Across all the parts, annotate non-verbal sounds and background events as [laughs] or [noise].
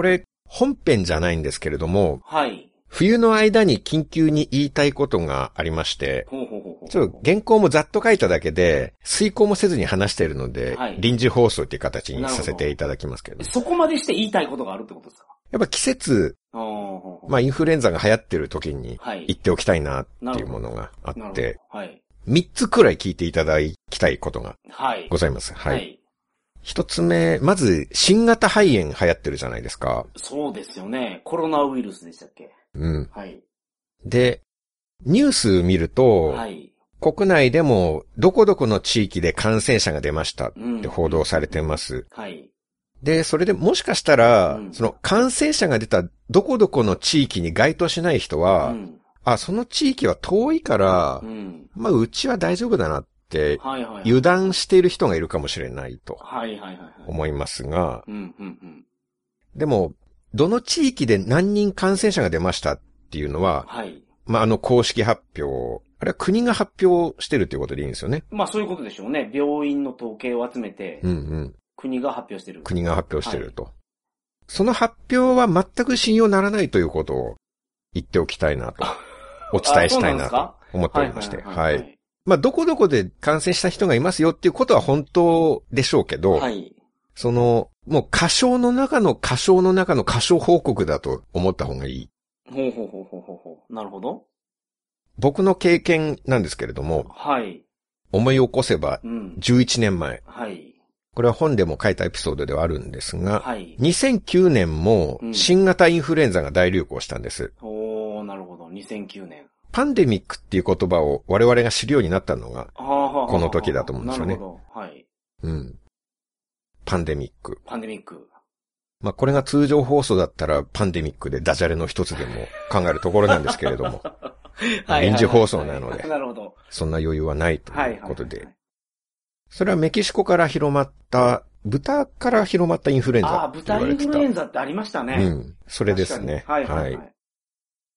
これ、本編じゃないんですけれども、はい。冬の間に緊急に言いたいことがありまして。ちょっと原稿もざっと書いただけで、遂行もせずに話しているので、はい臨時放送っていう形にさせていただきますけれど。そこまでして言いたいことがあるってことですか？やっぱ季節、まあインフルエンザが流行ってる時にはい。言っておきたいなっていうものがあって、。はい。3つくらい聞いていただきたいことがはい。ございます。はい。はい。一つ目、まず、新型肺炎流行ってるじゃないですか。そうですよね。コロナウイルスでしたっけ？うん。はい。で、ニュース見ると、はい。国内でもどこどこの地域で感染者が出ましたっうんて報道されてます。はい。で、それでもしかしたら、うんその感染者が出たどこどこの地域に該当しない人は、うん。あ、その地域は遠いからう、ん。まあうちは大丈夫だなってはいはい。油断している人がいるかもしれないとはいはいはいはい。思いますが。でも、どの地域で何人感染者が出ましたっていうのは、はい。まあ、あの公式発表、あれは国が発表してるっていうことでいいんですよね。まあそういうことでしょうね。病院の統計を集めてう、んうん。国が発表してる。国が発表してると。その発表は全く信用ならないということを言っておきたいなと、お伝えしたいなと思っておりまして。はい。まあ、どこどこで感染した人がいますよっていうことは本当でしょうけど、はい。その、もう過小の中の過小の中の過小報告だと思った方がいい。ほうほうほうほうほうほう。なるほど。僕の経験なんですけれども、はい。思い起こせばうん。11年前、はい。これは本でも書いたエピソードではあるんですが、はい。2009年もうん新型インフルエンザが大流行したんです。おー、なるほど。2009年。パンデミックっていう言葉を我々が知るようになったのが、この時だと思うんですよねなるほど。はい。うん。パンデミック。パンデミック。まあ、これが通常放送だったらパンデミックでダジャレの一つでも考えるところなんですけれども、[laughs] はい。臨時放送なのでなるほど。そんな余裕はないとはいいう。ことではい。それはメキシコから広まった、豚から広まったインフルエンああ、ザって言豚イン。フルエンザってありましたね。うん。それですね。はいはいはい。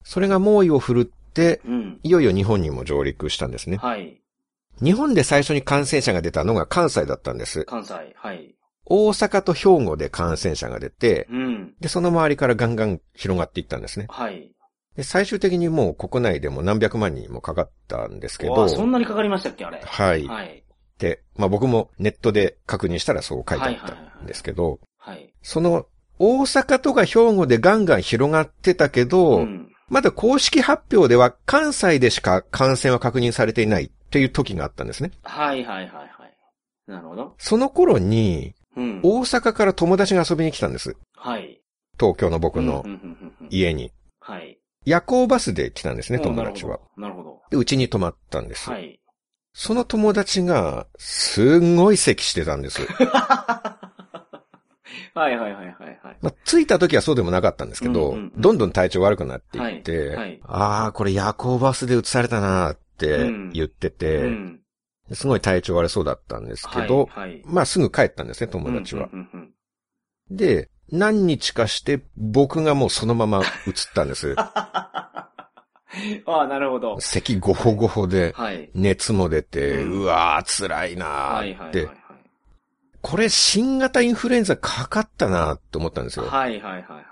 それが猛威を振るって、うん。いよいよ日本にも上陸したんですね。はい。日本で最初に感染者が出たのが関西だったんです。関西。はい。大阪と兵庫で感染者が出て、うん。で、その周りからガンガン広がっていったんですね。はい。で、最終的にもう国内でも何百万人もかかったんですけわど、あそんなにかかりましたっけあれ。はい。はい。で、まあ僕もネットで確認したらそう書いてあったんですけど、はい。その、大阪とか兵庫でガンガン広がってたけど、うん。まだ公式発表では関西でしか感染は確認されていないっていう時があったんですね。はいはいはいはい。なるほど。その頃に、うん。大阪から友達が遊びに来たんです。はい。東京の僕の家に。はい。夜行バスで来たんですね、お友達は。。なるほど。で、うちに泊まったんです。はい。その友達が、すんごい咳してたんです。[laughs] [laughs] はいはいはいはいはい。まあ、着いた時はそうでもなかったんですけど、うんうんうんどんどん体調悪くなっていって、はいはいああ、これ夜行バスで移されたなーって言ってて、うん。すごい体調悪そうだったんですけど、はいはい。まあすぐ帰ったんですね、友達は。うんうんうんで、何日かして僕がもうそのまま移ったんです。[laughs] ああ、なるほど。咳ごほごほで、はい。熱も出て、うんうわー辛いなはいーって、はいはいはい。これ新型インフルエンザかかったなーって思ったんですよ。はいはいはいはいはい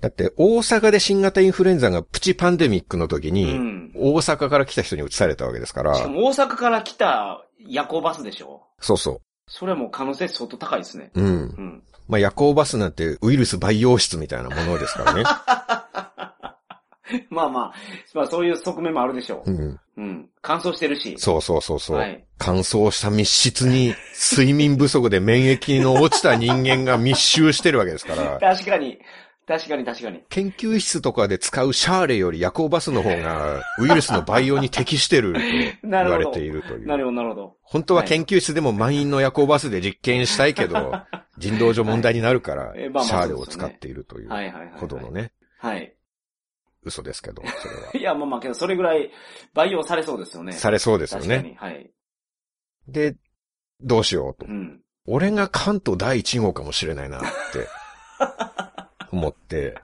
だって大阪で新型インフルエンザがプチパンデミックの時はい。に、うん。大阪から来た人に移されたわけですからし、かも大阪から来た夜行バスでしょ？そうそそれはもう可能性相当高いですね。う。うん。うん。まあ夜行バスなんてウイルス培養室みたいなものですからね。[laughs] まあまあ、まあそういう側面もあるでしょう。うん。うん。乾燥してるし。そうそうそうそう。はい。乾燥した密室に睡眠不足で免疫の落ちた人間が密集してるわけですから、[laughs] 確かに。確かに確かに。研究室とかで使うシャーレより夜行バスの方がウイルスの培養に適してると [laughs] 言われているという。なるほど、なるほど。本当は研究室でも満員の夜行バスで実験したいけど、[laughs] 人道上問題になるから、シャーレを使っているという。ほどのね、はい。嘘ですけど、それは。[laughs] いや、まあまあけど、それぐらい培養されそうですよね。されそうですよね。確かに。はい。で、どうしようとう。ん。俺が関東第一号かもしれないなって [laughs] 思って、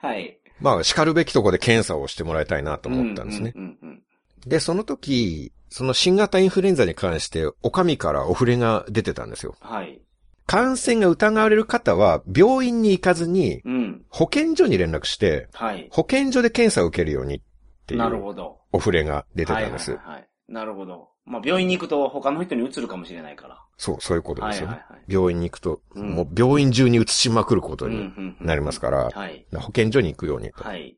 はい。まあ、叱るべきとこで検査をしてもらいたいなと思ったんですね。うんうんうんで、その時、その新型インフルエンザに関して、お上からお触れが出てたんですよ。はい。感染が疑われる方は病院に行かずにうん。保健所に連絡して、はい。保健所で検査を受けるようにっていなるうほど。お触れが出てたんです。はいはいはい。なるほど。まあ、病院に行くと他の人に移るかもしれないから。そう、そういうことですよね。はいはいはい病院に行くと、うんもう病院中に移しまくることになりますから、はい。保健所に行くようにと。はい。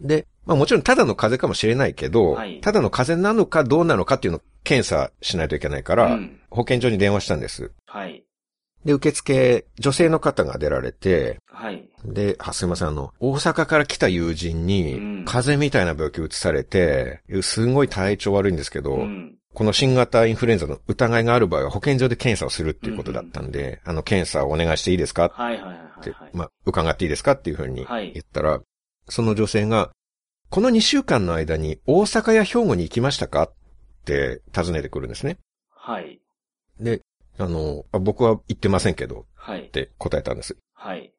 で、まあもちろんただの風邪かもしれないけど、はいただの風邪なのかどうなのかっていうのを検査しないといけないから、うん保健所に電話したんです。はい。で、受付、女性の方が出られて、はい。で、あ、すいません、あの、大阪から来た友人にうん、風邪みたいな病気を移されて、すごい体調悪いんですけど、うん。この新型インフルエンザの疑いがある場合は保健所で検査をするっていうことだったんで、あの、検査をお願いしていいですか？はいはいはいはい。まあ、伺っていいですか？っていうふうにはい言ったら、その女性が、この2週間の間に大阪や兵庫に行きましたか？って尋ねてくるんですね。はい。で、あの、あ僕は行ってませんけどはいっ。て答えたんです。はい。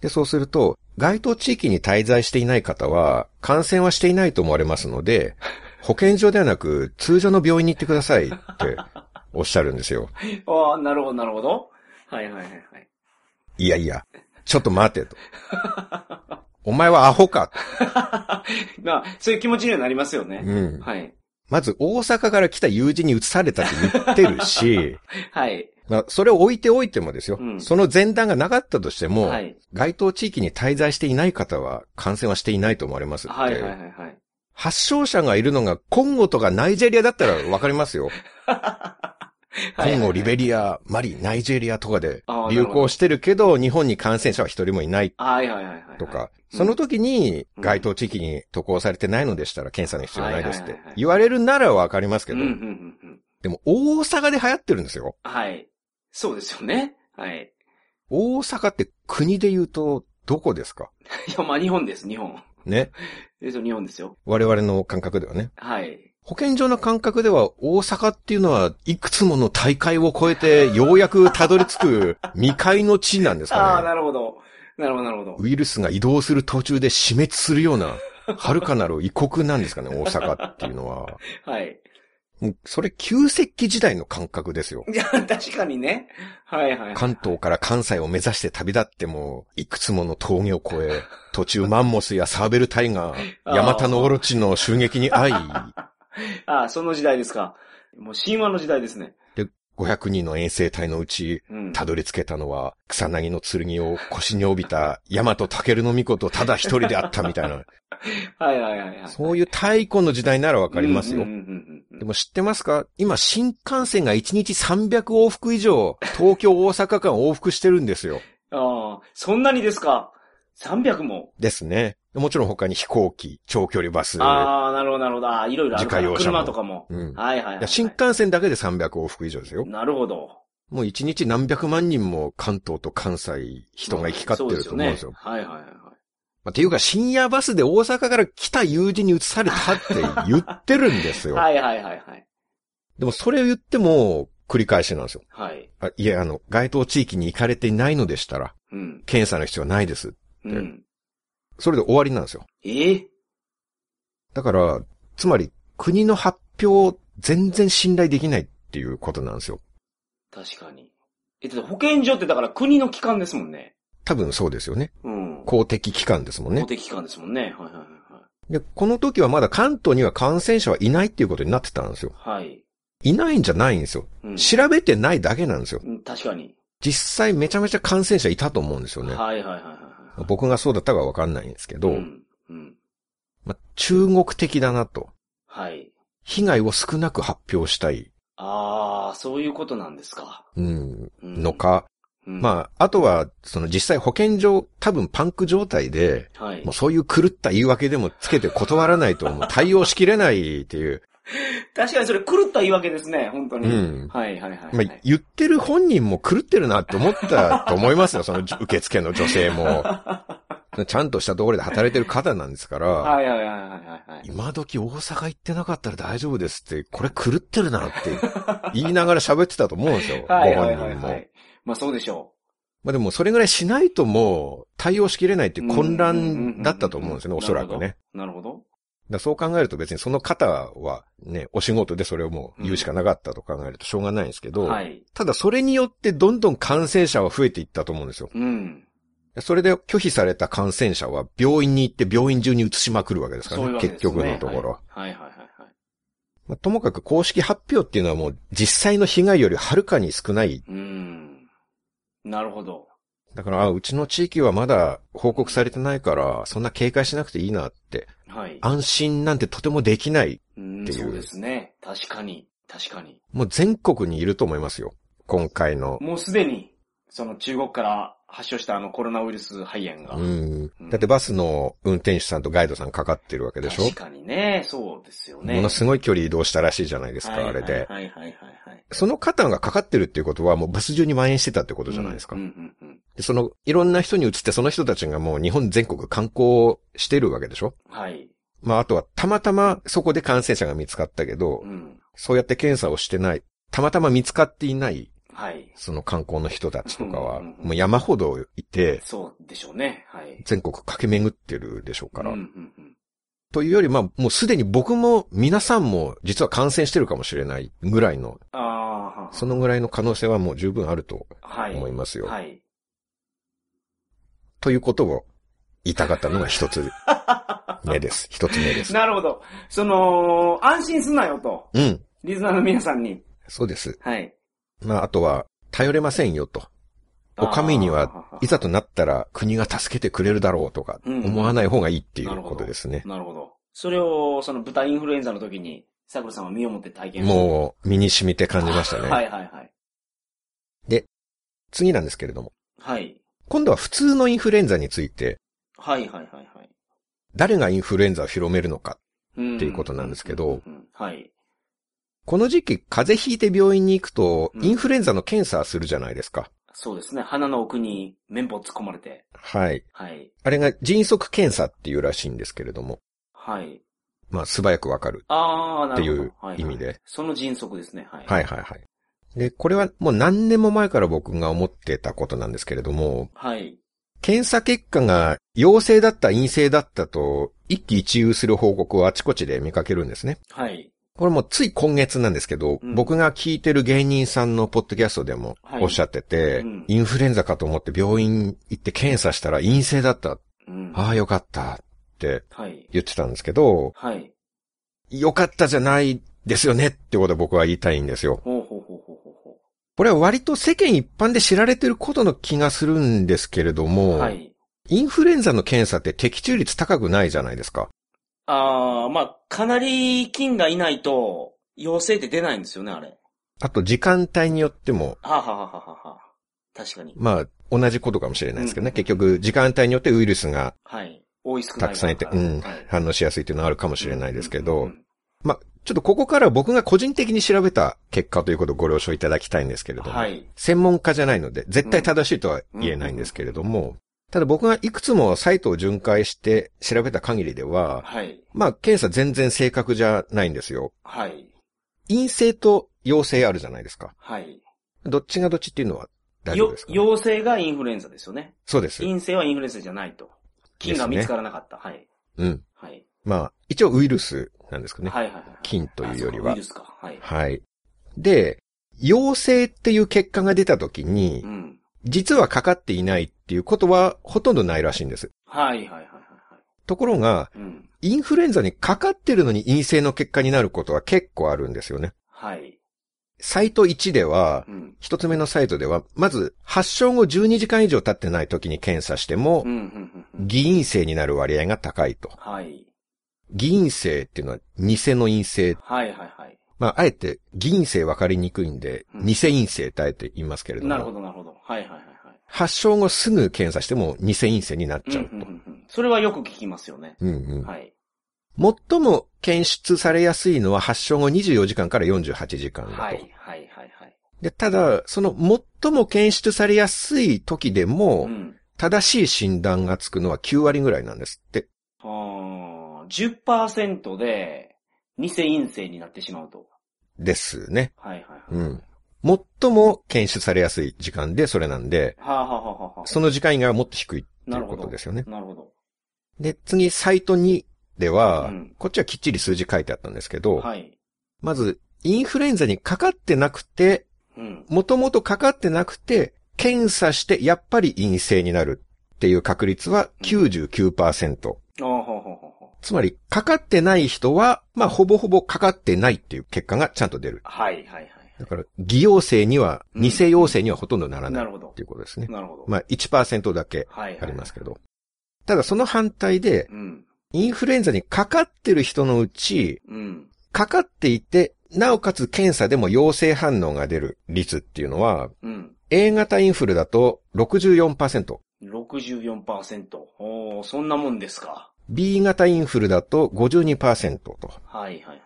で、そうすると、該当地域に滞在していない方は、感染はしていないと思われますので、[laughs] 保健所ではなく、通常の病院に行ってくださいっておっしゃるんですよ。[laughs] ああ、なるほど、なるほど。はいはいはいはい。いやいや、ちょっと待てと。お前はアホか。[laughs] まあ、そういう気持ちにはなりますよね。うん。はい。まず、大阪から来た友人に移されたって言ってるし、[laughs] はい。まあ、それを置いておいてもですよ。うんその前段がなかったとしても、はい。該当地域に滞在していない方は感染はしていないと思われます。はいはいはいはい。発症者がいるのがコンゴとかナイジェリアだったらわかりますよ。[laughs] [laughs] コンゴ、リベリア、マリ、ナイジェリアとかで流行してるけど、日本に感染者は一人もいないはいはいはいはい。とか、うんその時にうん該当地域に渡航されてないのでしたら検査の必要ないですって言われるならわかりますけど。でも大阪で流行ってるんですよ。はい。そうですよね。はい。大阪って国で言うとどこですか？[laughs] いや、まあ日本です、日本。ね。[laughs] えっと、日本ですよ。我々の感覚ではね。はい。保健所の感覚では大阪っていうのはいくつもの大会を超えてようやくたどり着く未開の地なんですああ、かね。なるほど。なるほど、なるほど。ウイルスが移動する途中で死滅するような、遥かなる異国なんですかね、[laughs] 大阪っていうのは。はい。もうそれ旧石器時代の感覚ですよ。いや、確かにね。はいはいはい。関東から関西を目指して旅立っても、いくつもの峠を越え、途中マンモスやサーベルタイガー [laughs] ヤマタノオロチの襲撃に遭い、あ [laughs] あ、その時代ですか。もう神話の時代ですね。500人の遠征隊のうち、うん。たどり着けたのは、草薙の剣を腰に帯びた、ヤマトタケルの巫女とただ一人であったみたいな、[laughs] はいはいはいはい。そういう太古の時代ならわかりますよでも知ってますか？今、新幹線が1日300往復以上、東京大阪間往復してるんですよ。[laughs] ああ、そんなにですか ?300 も。ですね。もちろん他に飛行機、長距離バス。ああ、なるほどなるほど。いろいろある車とかも。うんはいはいはい新幹線だけで300往復以上ですよ。なるほど。もう1日何百万人も関東と関西、人が行き交ってると思うんですよ。まあすよね。はいはいはいはい。まあ、っていうか、深夜バスで大阪から来た友人に移されたって言ってるんですよ。[laughs] はいはいはいはい。でもそれを言っても、繰り返しなんですよ。はい。あいや、あの、該当地域に行かれていないのでしたら、うん。検査の必要はないです。うん。それで終わりなんですよ。え？えだから、つまり、国の発表、全然信頼できないっていうことなんですよ。確かに。えっと、保健所ってだから国の機関ですもんね。多分そうですよね。うん。公的機関ですもんね公。的機関ですもんね。はいはいはいで、この時はまだ関東には感染者はいないっていうことになってたんですよ。はい。はい。いないんじゃないんですよ。うん。調べてないだけなんですよ。うん確かに。実際めちゃめちゃ感染者いたと思うんですよね。はいはいはい僕がそうだったかはわかんないんですけど、うん。うん。まあ、中国的だなと。はい。被害を少なく発表したい、ああ、そういうことなんですか。うん、うんのか。うん、まあ、あとは、その実際保健所、多分パンク状態で、あ、はいもう。そういう狂った言い訳でもつけて断らないと、もう対応しきれないっていう。[laughs] 確かにそれ狂った言い訳ですね、本当に。うんはいはいはい、はい。まあ、言ってる本人も狂ってるなって思ったと思いますよ、その [laughs] 受付の女性も。[laughs] ちゃんとしたところで働いてる方なんですから、はいはいはいはいはい。今時大阪行ってなかったら大丈夫ですって、これ狂ってるなって言いながら喋ってたと思うんですよ、ごはいはい本人も。まあそうでしょまあでもそれぐらいしないともう対応しきれないっていう混乱だったと思うんですよね、うんおそらくね。。なるほど。だそう考えると別にその方はね、お仕事でそれをもう言うしかなかったと考えるとしょうがないんですけど、はい。ただそれによってどんどん感染者は増えていったと思うんですよ。うん。それで拒否された感染者は病院に行って病院中に移しまくるわけですからね。そういうね。結局のところ。はい、はい、はいはいはい。まあともかく公式発表っていうのはもう実際の被害よりはるかに少ない。うん。なるほど。だから、あ、うちの地域はまだ報告されてないから、そんな警戒しなくていいなって、はい。安心なんてとてもできない。うんっていうそうですね。確かに。確かに。もう全国にいると思いますよ。今回の。もうすでに、その中国から発症したあのコロナウイルス肺炎が。うん。だってバスの運転手さんとガイドさんかかってるわけでしょ？確かにね。そうですよね。ものすごい距離移動したらしいじゃないですか、はいあれで。はいはいはいはいはい。その方がかかってるっていうことはもうバス中に蔓延してたってことじゃないですか。うんうんうんでその、いろんな人に移ってその人たちがもう日本全国観光してるわけでしょ？はい。まああとはたまたまそこで感染者が見つかったけどう、ん。そうやって検査をしてない、たまたま見つかっていない、はい。その観光の人たちとかは、もう山ほどいて、そうでしょうね。はい。全国駆け巡ってるでしょうから。というより、まあ、もうすでに僕も皆さんも実は感染してるかもしれないぐらいの、ああ、そのぐらいの可能性はもう十分あるとはい。思いますよ。はい。ということを言いたかったのが一つ [laughs] 目です。一つ目です。なるほど。その、安心すなよと。うん。リスナーの皆さんに。そうです。はい。まあ、あとは、頼れませんよと。お上には、いざとなったら国が助けてくれるだろうとか、うん思わない方がいいっていうことですね。なるほど。それを、その豚インフルエンザの時に、桜さんは身をもって体験う、もう、身に染みて感じましたね。はいはいはい。次なんですけれども。はい。今度は普通のインフルエンザについて、はいはいはいはい。誰がインフルエンザを広めるのか。っっていうことなんですけどはい。この時期、風邪ひいて病院に行くと、うんインフルエンザの検査するじゃないですか。そうですね。鼻の奥に綿棒突っ込まれて。はい。はい。あれが迅速検査っていうらしいんですけれども、はい。まあ素早くわかる。ああ、なるほど。っていうはいはい意味でその迅速ですね。はい。はいはいはい。で、これはもう何年も前から僕が思ってたことなんですけれども、はい。検査結果が陽性だった陰性だったと一喜一憂する報告をあちこちで見かけるんですね。はい。これもつい今月なんですけど、うん僕が聞いてる芸人さんのポッドキャストでもはいおっしゃってて、うんインフルエンザかと思って病院行って検査したら陰性だった。うん。ああ、よかったってはい。言ってたんですけど、はい。よかったじゃないですよねってことを僕は言いたいんですよ。ほうほうほうほうほうほこれは割と世間一般で知られてることの気がするんですけれどう。も、はい。インフルエンザの検査って的中率高くないじゃないですか。ああ、まあ、かなり菌がいないと、陽性って出ないんですよね、あれ。あと時間帯によっても、はあ、はあはあはあはあ、確かに。まあ同じことかもしれないですけどね。うん結局時間帯によってウイルスがはい。多い少ないたくさんいて、がうん、はい反応しやすいっていうのはあるかもしれないですけど、うんうんまあちょっとここから僕が個人的に調べた結果ということをご了承いただきたいんですけれども、はい。専門家じゃないので、絶対正しいとは言えないんですけれども、ただ僕がいくつもサイトを巡回して調べた限りでは、はい。まあ検査全然正確じゃないんですよ。はい。陰性と陽性あるじゃないですか。はい。どっちがどっちっていうのは大丈夫よですか、陽性がインフルエンザですよね。そうです。陰性はインフルエンザじゃないと。菌が見つからなかった。はい。うん。はい。まあ、一応ウイルスなんですかね。はいはいはい。菌というよりはウイルスか。はい。はい。で、陽性っていう結果が出た時にう、ん。実はかかっていないっていうことはほとんどないらしいんです。はいはいはい。ところが、うん。インフルエンザにかかってるのに陰性の結果になることは結構あるんですよね。はい。サイト1ではう、ん。一つ目のサイトでは、まず発症後12時間以上経ってない時に検査しても。偽陰性になる割合が高いと。はい。偽陰性っていうのは偽の陰性。はいはいはい。まあ、あえて偽陰性分かりにくいんで、うん偽陰性ってあえて言いますけれども。なるほどなるほど。はいはいはいはい。発症後すぐ検査しても偽陰性になっちゃうと。うんうんうんうんそれはよく聞きますよね。うんうんはい。最も検出されやすいのは発症後24時間から48時間だと。はいはいはいはい。でただ、その最も検出されやすい時でも、うん。正しい診断がつくのは9割ぐらいなんですって。あー10%で偽陰性になってしまうと。ですね。はいはいはい。うん。最も検出されやすい時間でそれなんで、はあ、はあはあはあ、その時間以外はもっと低いっていうことですよね。なるほど。で、次、サイト2では、うんこっちはきっちり数字書いてあったんですけど、はい。まず、インフルエンザにかかってなくて、うん。もともとかかってなくて、検査してやっぱり陰性になるっていう確率は99%。ああ、ほうほうほうほう。つまり、かかってない人は、まあ、ほぼほぼかかってないっていう結果がちゃんと出る。はい、はい、はい。だから、偽陽性には、うん偽陽性にはほとんどならないなるほどっていうことですね。なるほど。まあ、1%だけはい、はい。ありますけど。ただ、その反対で、うん。インフルエンザにかかってる人のうち、うん。かかっていて、なおかつ検査でも陽性反応が出る率っていうのは、うん。A 型インフルだと64%、64%。おー、そんなもんですか。B 型インフルだと52%と。はい、はい、はい、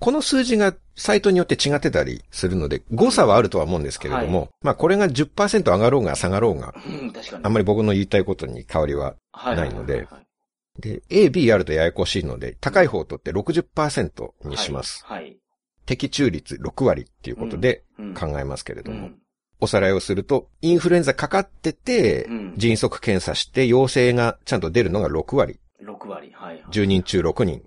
この数字がサイトによって違ってたりするので、誤差はあるとは思うんですけれども、はいまあこれが10%上がろうが下がろうが、うん、確かに。あんまり僕の言いたいことに変わりは。はいないのではいはいはいで、A、B あるとややこしいので、高い方を取って60%にします。はい。的中率6割っていうことでうん考えますけれども、うん。おさらいをすると、インフルエンザかかっててうん、迅速検査して陽性がちゃんと出るのが6割。6割。はい。はい10人中6人。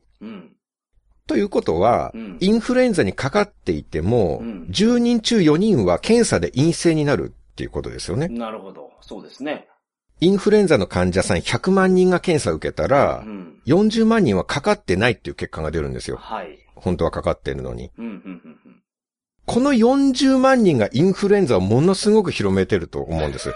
うん。ということは、うんインフルエンザにかかっていても、うん10人中4人は検査で陰性になるっていうことですよね。なるほど。そうですね。インフルエンザの患者さん100万人が検査を受けたらう、ん。40万人はかかってないっていう結果が出るんですよ。はい。本当はかかってるのに。うん、うん、うんうん。この40万人がインフルエンザをものすごく広めてると思うんです。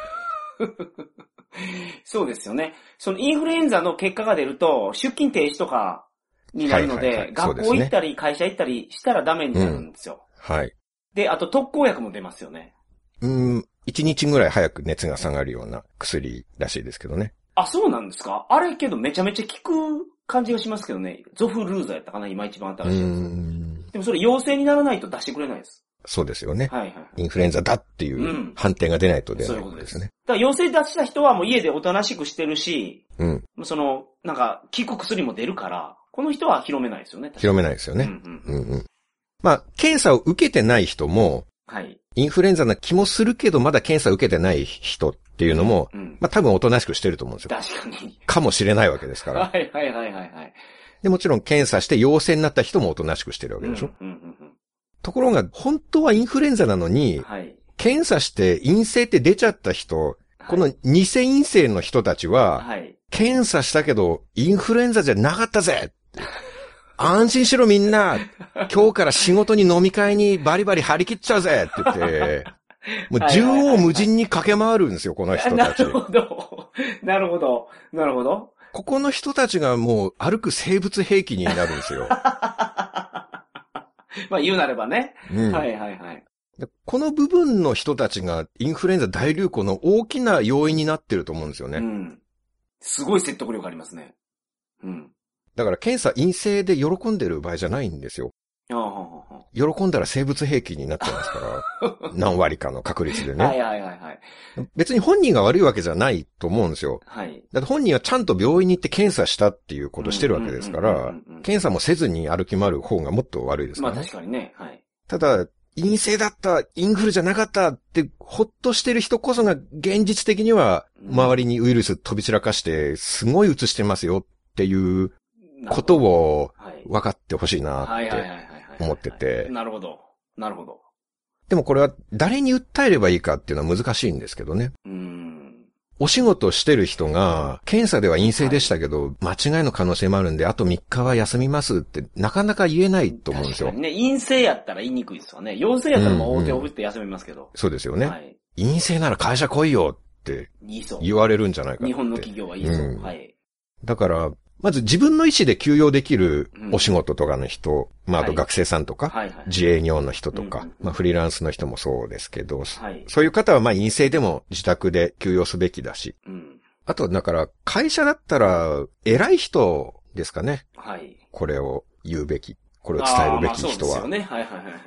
[laughs] そうですよね。そのインフルエンザの結果が出ると、出勤停止とかになるのはいはいはいで、学校行ったり会社行ったりしたらダメになるんですよ。はい。で、あと特効薬も出ますよね。うーん、1日ぐらい早く熱が下がるような薬らしいですけどね。あ、そうなんですか？あれけどめちゃめちゃ効く感じがしますけどね。ゾフルーザやったかな今一番新しいやん、つ。でもそれ陽性にならないと出してくれないです。そうですよね。はいはい。インフルエンザだっていううん判定が出ないと出ないそういう。ことですね。だから陽性出した人はもう家でおとなしくしてるし、うん。その、なんか、効く薬も出るから、この人は広めないですよね。広めないですよね。うんうんうんうん。まあ、検査を受けてない人も、はい。インフルエンザな気もするけど、まだ検査を受けてない人っていうのも、うん。まあ多分おとなしくしてると思うんですよ。確かに。かもしれないわけですから。はいはいはいはいはい。で、もちろん検査して陽性になった人もおとなしくしてるわけでしょ。うんうんうんところが、本当はインフルエンザなのうん。に、はい。検査して陰性って出ちゃった人、この偽陰性の人たちは、はい。検査したけど、インフルエンザじゃなかったぜ安心しろみんな今日から仕事に飲み会にバリバリ張り切っちゃうぜって言って、もう縦横無尽に駆け回るんですよ、この人たちなる。ほど。なるほど。なるほど。ここの人たちがもう歩く生物兵器になるんですよ。[laughs] まあ言うなればね。うんはいはいはい。でこの部分の人たちがインフルエンザ大流行の大きな要因になってると思うんですよね。うん。すごい説得力ありますね。うん。だから検査陰性で喜んでる場合じゃないんですよ。喜んだら生物兵器になっちゃいますから。[laughs] 何割かの確率でね。はいはいはいはい。別に本人が悪いわけじゃないと思うんですよ。はい。だって本人はちゃんと病院に行って検査したっていうことをしてるわけですから検査もせずに歩き回る方がもっと悪いですかまあらね。確かにね。はい。ただ、陰性だった、インフルじゃなかったって、ほっとしてる人こそが現実的には、うん周りにウイルス飛び散らかして、すごい移してますよっていうことをはい。分かってほしいなって。思っててなるほど。なるほど。でもこれは誰に訴えればいいかっていうのは難しいんですけどね。うーん。お仕事してる人が、検査では陰性でしたけど、間違いの可能性もあるんで、あと3日は休みますって、なかなか言えないと思うんですよね、陰性やったら言いにくいですわね。陽性やったらもう大手を振って休みますけど。そうですよね。はい。陰性なら会社来いよって言われるんじゃないか。日本の企業は言いそう。うんはい。だから、まず自分の意思で休養できるお仕事とかの人、まああとはい学生さんとか、はいはい。自営業の人とか、うんうんまあフリーランスの人もそうですけど、はい。そういう方はまあ陰性でも自宅で休養すべきだし、うん。あとだから会社だったら偉い人ですかね。はい。これを言うべき、これを伝えるべき人は。そうですよね。はいはいはいはいはい。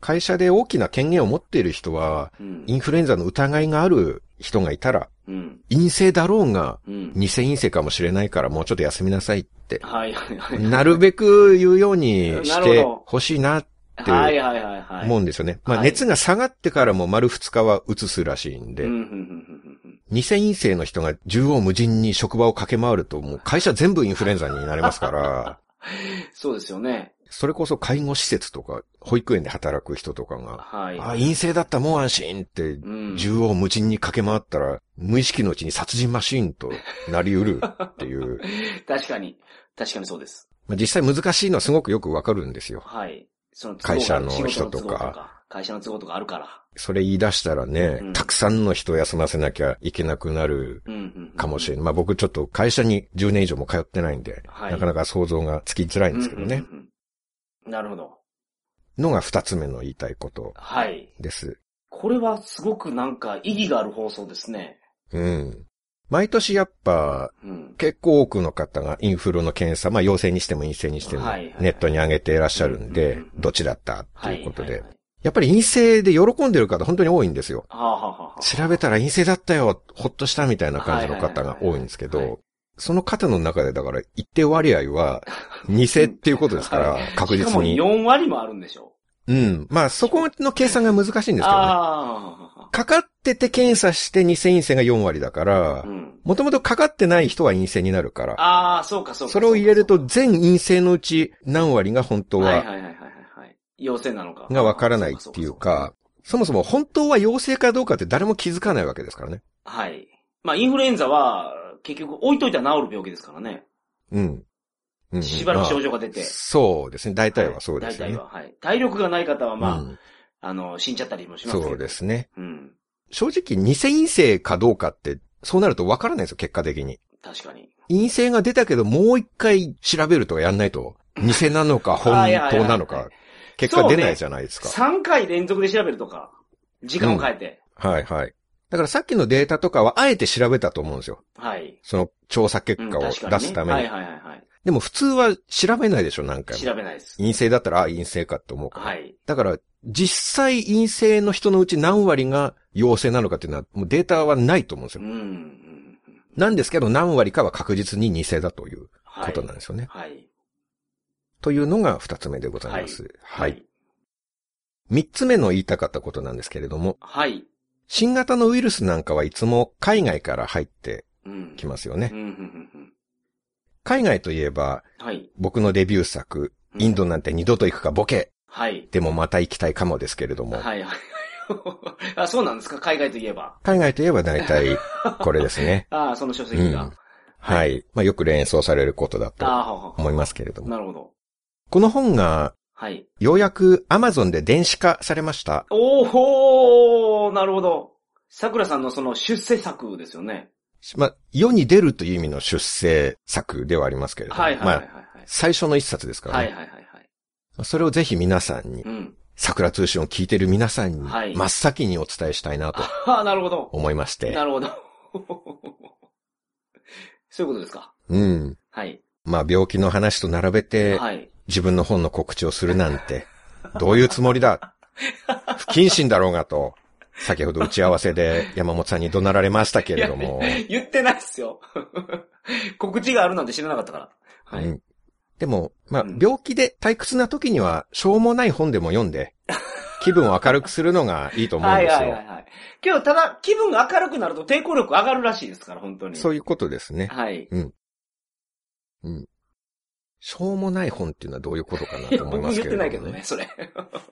会社で大きな権限を持っている人は、うん。インフルエンザの疑いがある人がいたら、うん。陰性だろうが、うん。偽陰性かもしれないからもうちょっと休みなさいって、はいはいはい。なるべく言うようにしてほしいなってはいはいはいはい。思うんですよね。まあはい熱が下がってからも丸2日は移すらしいんで、うんうんうんうんうん偽陰性の人が縦横無尽に職場を駆け回ると、もう会社全部インフルエンザになりますから、[laughs] そうですよね。それこそ介護施設とか、保育園で働く人とかが、はい。あ、陰性だったもう安心って、縦横無尽に駆け回ったら、無意識のうちに殺人マシーンとなりうる [laughs] っていう。確かに。確かにそうです。実際難しいのはすごくよくわかるんですよ。はい。その会社の人とか。会社の都合とかあるから。それ言い出したらね、うん、たくさんの人を休ませなきゃいけなくなるかもしれない。まあ僕ちょっと会社に10年以上も通ってないんで、はい、なかなか想像がつきづらいんですけどね。なるほど。のが二つ目の言いたいことはい。です。これはすごくなんか意義がある放送ですね。うん。毎年やっぱ、結構多くの方がインフルの検査、まあ陽性にしても陰性にしても、ネットに上げていらっしゃるんで、どっちだったっていうことで。やっぱり陰性で喜んでる方本当に多いんですよ。調べたら陰性だったよ、ほっとしたみたいな感じの方が多いんですけど、その方の中でだから一定割合は [laughs] 偽っていうことですから、確実に。しかも4割もあるんでしょうん。まあ、そこの計算が難しいんですけどね。かかってて検査して偽陰性が4割だから、もともとかかってない人は陰性になるから。ああ、そうかそうか。それを入れると全陰性のうち何割が本当は、はいはいはいはい。陽性なのか。がわからないっていうか、そもそも本当は陽性かどうかって誰も気づかないわけですからね。はい。まあ、インフルエンザは、結局置いといたら治る病気ですからね。うん。しばらく症状が出て。そうですね。大体はそうですね。大体は、はい。体力がない方は、まあ、うん、あの、死んじゃったりもしますけど。そうですね。うん。正直、偽陰性かどうかって、そうなると分からないですよ、結果的に。確かに。陰性が出たけど、もう一回調べるとかやんないと、[laughs] 偽なのか本当なのか、結果出ないじゃないですか。ね、3回連続で調べるとか、時間を変えて、うん、はいはい。だからさっきのデータとかはあえて調べたと思うんですよ。はい。その調査結果を出すために。うん、ね、はいはいはいはい。でも普通は調べないでしょ、何回も。調べないです。陰性だったら、あ、陰性かって思うから。はい。だから、実際陰性の人のうち何割が陽性なのかっていうのは、もうデータはないと思うんですよ。うん。なんですけど、何割かは確実に偽だということなんですよね。はい。はい、というのが二つ目でございます。はい。はい、三つ目の言いたかったことなんですけれども。はい。新型のウイルスなんかはいつも海外から入ってきますよね。うん。海外といえば、はい、僕のデビュー作、インドなんて二度と行くかボケ。はい。でもまた行きたいかもですけれども。はいはい。[laughs] あ、そうなんですか？海外といえば。海外といえば大体これですね。[laughs] ああ、その書籍が、うん、はい。まあよく連想されることだと思いますけれども。なるほど。この本が、はい。ようやく Amazon で電子化されました。おーほーなるほど。桜さんのその出世作ですよね。まあ、世に出るという意味の出世作ではありますけれども。はいはいはい、はい、まあ、最初の一冊ですからね。はいはいはい、はい。それをぜひ皆さんに、うん、桜通信を聞いている皆さんに、真っ先にお伝えしたいなと。ああ、なるほど。思いまして。なるほど。[laughs] そういうことですか。うん。はい。まあ、病気の話と並べて、はい、自分の本の告知をするなんて、どういうつもりだ？不謹慎だろうがと。先ほど打ち合わせで山本さんに怒鳴られましたけれども。言ってないっすよ。[laughs] 告知があるなんて知らなかったから。はい。うん、でも、まあ、病気で退屈な時には、しょうもない本でも読んで、[laughs] 気分を明るくするのがいいと思うんですよ。はいはいはい。今日、ただ、気分が明るくなると抵抗力上がるらしいですから、本当に。そういうことですね。はい。うん。うん。しょうもない本っていうのはどういうことかなと思いますけど、ね、僕言ってないけどね、それ。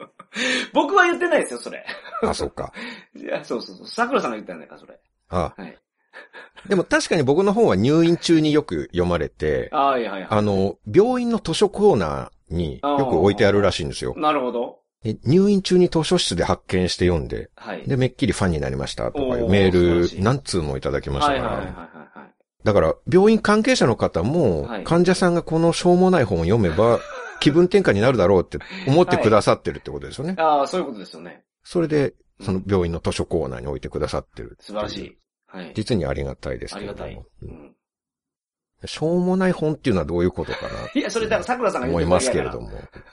[laughs] 僕は言ってないですよ、それ。あ、そっか。[laughs] いや、そうそうそう。桜さんが言ったんだか、それ。ああ。はい。[laughs] でも確かに僕の本は入院中によく読まれて、あはいはいはい。あの、病院の図書コーナーによく置いてあるらしいんですよ。なるほど。入院中に図書室で発見して読んで、はい、で、めっきりファンになりましたとかいうメール何通もいただきましたから、はいはいはいはい、だから、病院関係者の方も、患者さんがこのしょうもない本を読めば、[laughs] 気分転換になるだろうって思ってくださってるってことですよね。はい、ああ、そういうことですよね。それで、その病院の図書コーナーに置いてくださってる素晴らしい。はい。実にありがたいですけども。ありがたい。うん。しょうもない本っていうのはどういうことかな。いや、それだから桜さんが言って思いますけれども。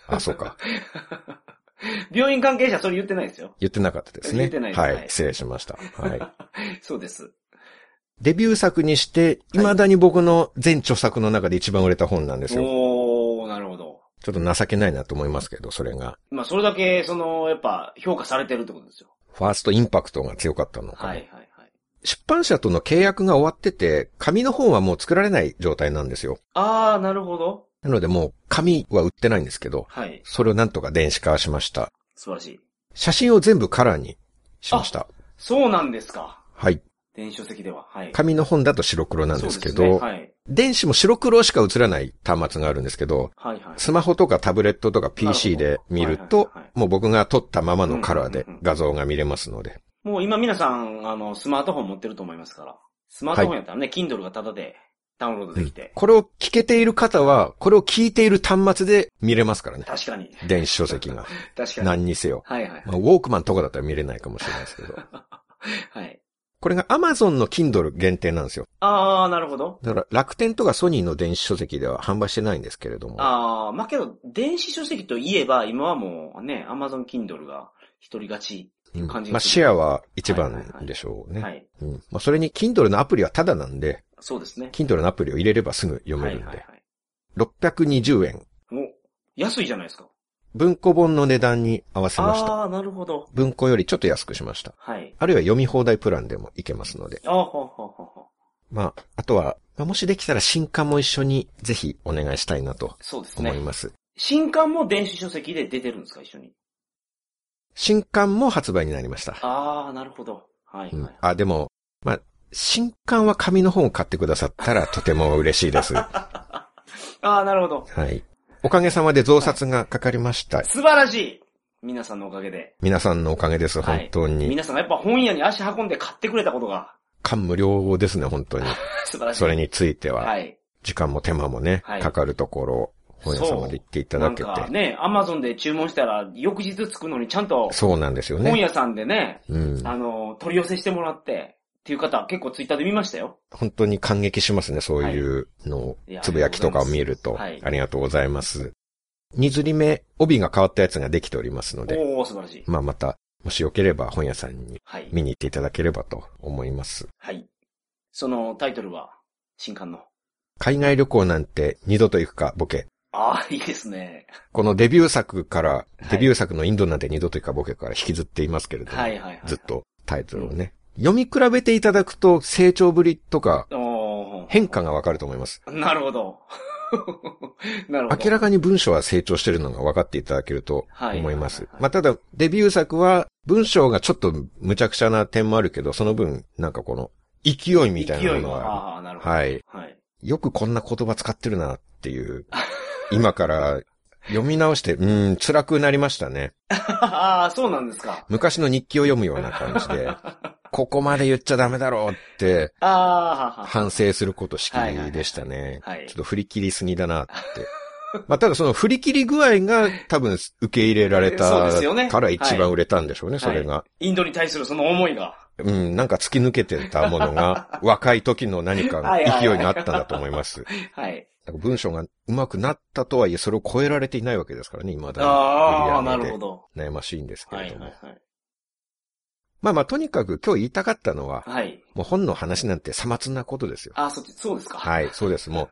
あ、そうか。[laughs] 病院関係者それ言ってないですよ。言ってなかったですね。言ってないです。はい。失礼しました。はい。[laughs] そうです。デビュー作にして、未だに僕の全著作の中で一番売れた本なんですよ。おー、なるほど。ちょっと情けないなと思いますけど、それが。まあ、それだけ、その、やっぱ、評価されてるってことですよ。ファーストインパクトが強かったのか。はいはいはい。出版社との契約が終わってて、紙の本はもう作られない状態なんですよ。ああ、なるほど。なのでもう紙は売ってないんですけど、はい。それをなんとか電子化しました。素晴らしい。写真を全部カラーにしました。そうなんですか。はい。電子書籍では。はい。紙の本だと白黒なんですけど、ねはい。電子も白黒しか映らない端末があるんですけど、はいはい。スマホとかタブレットとか PC で見るともう僕が撮ったままのカラーでうんうんうん画像が見れますので。もう今皆さん、あの、スマートフォン持ってると思いますから。スマートフォンやったらね、Kindle がタダでダウンロードできて。これを聞けている方は、これを聞いている端末で見れますからね。確かに。電子書籍が。[laughs] 確かに。何にせよ。はいはい。まあ、ウォークマンとかだったら見れないかもしれないですけど。[laughs] はい。これが Amazon の Kindle 限定なんですよ。ああ、なるほど。だから楽天とかソニーの電子書籍では販売してないんですけれども。ああ、まあけど、電子書籍といえば、今はもうね、Amazon Kindle が一人勝ち。うん感じがするまあシェアは一はいはいはい番でしょうね。はい。うんまあ、それに Kindle のアプリはタダなんで、そうですね。Kindle のアプリを入れればすぐ読めるんで。はいはいはい。620円。お、安いじゃないですか。文庫本の値段に合わせました。ああ、なるほど。文庫よりちょっと安くしました。はい。あるいは読み放題プランでもいけますので。ああ、ほうほうほうほう。まあ、あとは、まあもしできたら新刊も一緒にぜひお願いしたいなとそうですね。思います。新刊も電子書籍で出てるんですか、一緒に？新刊も発売になりました。ああ、なるほど。はい、うんはい。あ、でも、まあ、新刊は紙の本を買ってくださったらとても嬉しいです。は [laughs] ああ、なるほど。い。おかげさまで増刷がかかりました。素晴らしい皆さんのおかげで。皆さんのおかげです、はい本当に。皆さんがやっぱ本屋に足運んで買ってくれたことが感無量ですね、本当に。[laughs] 素晴らしい。それについては、はい。時間も手間もね、はいかかるところ、本屋さんまで行っていたなんだけて。かね、アマゾンで注文したら翌日着くのにちゃんとそうなんですよね。本屋さんでね、うん。あの、取り寄せしてもらって、っていう方結構ツイッターで見ましたよ。本当に感激しますね、そういうのつぶやきとかを見ると。はいありがとうございます。二釣り目、帯が変わったやつができておりますので、おー、素晴らしい。まあまた、もしよければ本屋さんにはい。見に行っていただければと思います。はい。そのタイトルは、新刊の？海外旅行なんて二度と行くか、ボケ。ああ、いいですね。このデビュー作から、いデビュー作のインドなんて二度と行くか、ボケから引きずっていますけれども、はいはいはい。ずっ。とタイトルをね。読み比べていただくと成長ぶりとか。変化がわかると思います。なるほど。[laughs] なるほど。明らかに文章は成長してるのが分かっていただけるとはい思いますはいはい。まあ、ただ、デビュー作は文章がちょっと無茶苦茶な点もあるけど、その分、なんかこの勢いみたいなものがあああ、なるほど。る。はい。はい。よくこんな言葉使ってるなっていう、今から読み直して、うーん、辛くなりましたね。[laughs] ああ、そうなんですか。昔の日記を読むような感じで、[laughs] ここまで言っちゃダメだろうってああ、はは。反省することしきりでしたね。はいはいはいちょっと振り切りすぎだなって。[laughs] まあ、ただその振り切り具合が多分受け入れられたから一番売れたんでしょうね、それが。インドに対するその思いが。うん、なんか突き抜けてたものが、若い時の何かはいはいはい勢いになったんだと思います。はい。文章が上手くなったとはいえ、それを超えられていないわけですからね、未だに。ああ、なるほど。悩ましいんですけはいれども。はいはい。まあまあ、とにかく今日言いたかったのは、はい。もう本の話なんてさまつなことですよ。ああ、そっち、そうですか。はい、そうです。もう、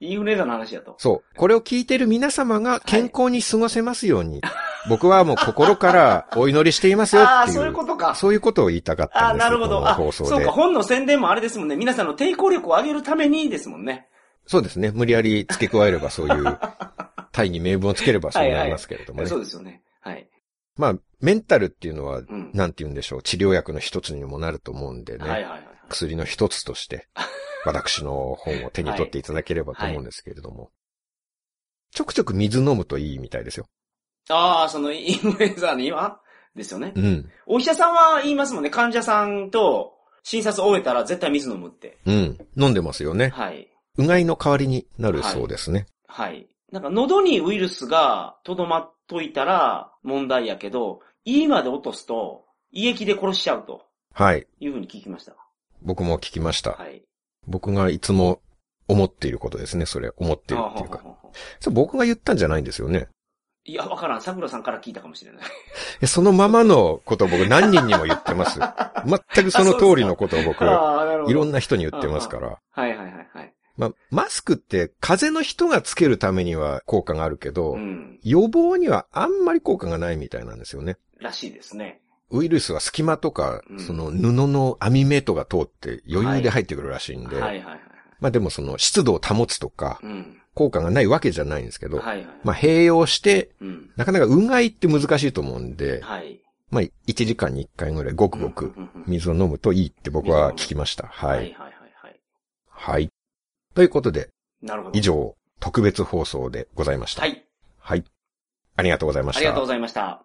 インフルエンザの話やと。そう。これを聞いている皆様が健康に過ごせますように、僕はもう心から [laughs] お祈りしていますよああ、っていう。そういうことか。そういうことを言いたかったああ、んですなるほど。あ、そうか、。本の宣伝もあれですもんね。皆さんの抵抗力を上げるためにですもんね。そうですね。無理やり付け加えればそういう、[laughs] 大義名分をつければそうなりますけれどもね。そうですよね。はい。まあ、メンタルっていうのは、うん。なんて言うんでしょう。治療薬の一つにもなると思うんでね。はいはいはい。薬の一つとして、[laughs] 私の本を手に取っていただければと思うんですけれども。ちょくちょく水飲むといいみたいですよ。ああ、そのインフルエンザにはですよね。うん。お医者さんは言いますもんね。患者さんと診察終えたら絶対水飲むって。うん。飲んでますよね。はい。うがいの代わりになるそうですね。はい。なんか喉にウイルスがとどまっといたら問題やけど、胃まで落とすと胃液で殺しちゃうとはい。いうふうに聞きました。僕も聞きました。はい。僕がいつも思っていることですね。それ、思っているっていうか。あはははそれ僕が言ったんじゃないんですよね。いや、わからん。桜さんから聞いたかもしれない。えそのままのことを僕何人にも言ってます。全くその通りのことを僕。[laughs] いろんな人に言ってますから。はいはいはいはい。まあ、マスクって風邪の人がつけるためには効果があるけど、うん。予防にはあんまり効果がないみたいなんですよね。らしいですね。ウイルスは隙間とか、うんその布の網目とか通って余裕で入ってくるらしいんで、はいはいはい。まあでもその湿度を保つとか、うん。効果がないわけじゃないんですけど、はいはい。まあ併用して、うん。なかなかうがいって難しいと思うんで、はい。まあ1時間に1回ぐらいごくごく水を飲むといいって僕は聞きました。ははいい。はいはいはい。はい。ということで、なるほど。以上、特別放送でございました。はい。はい。ありがとうございました。ありがとうございました。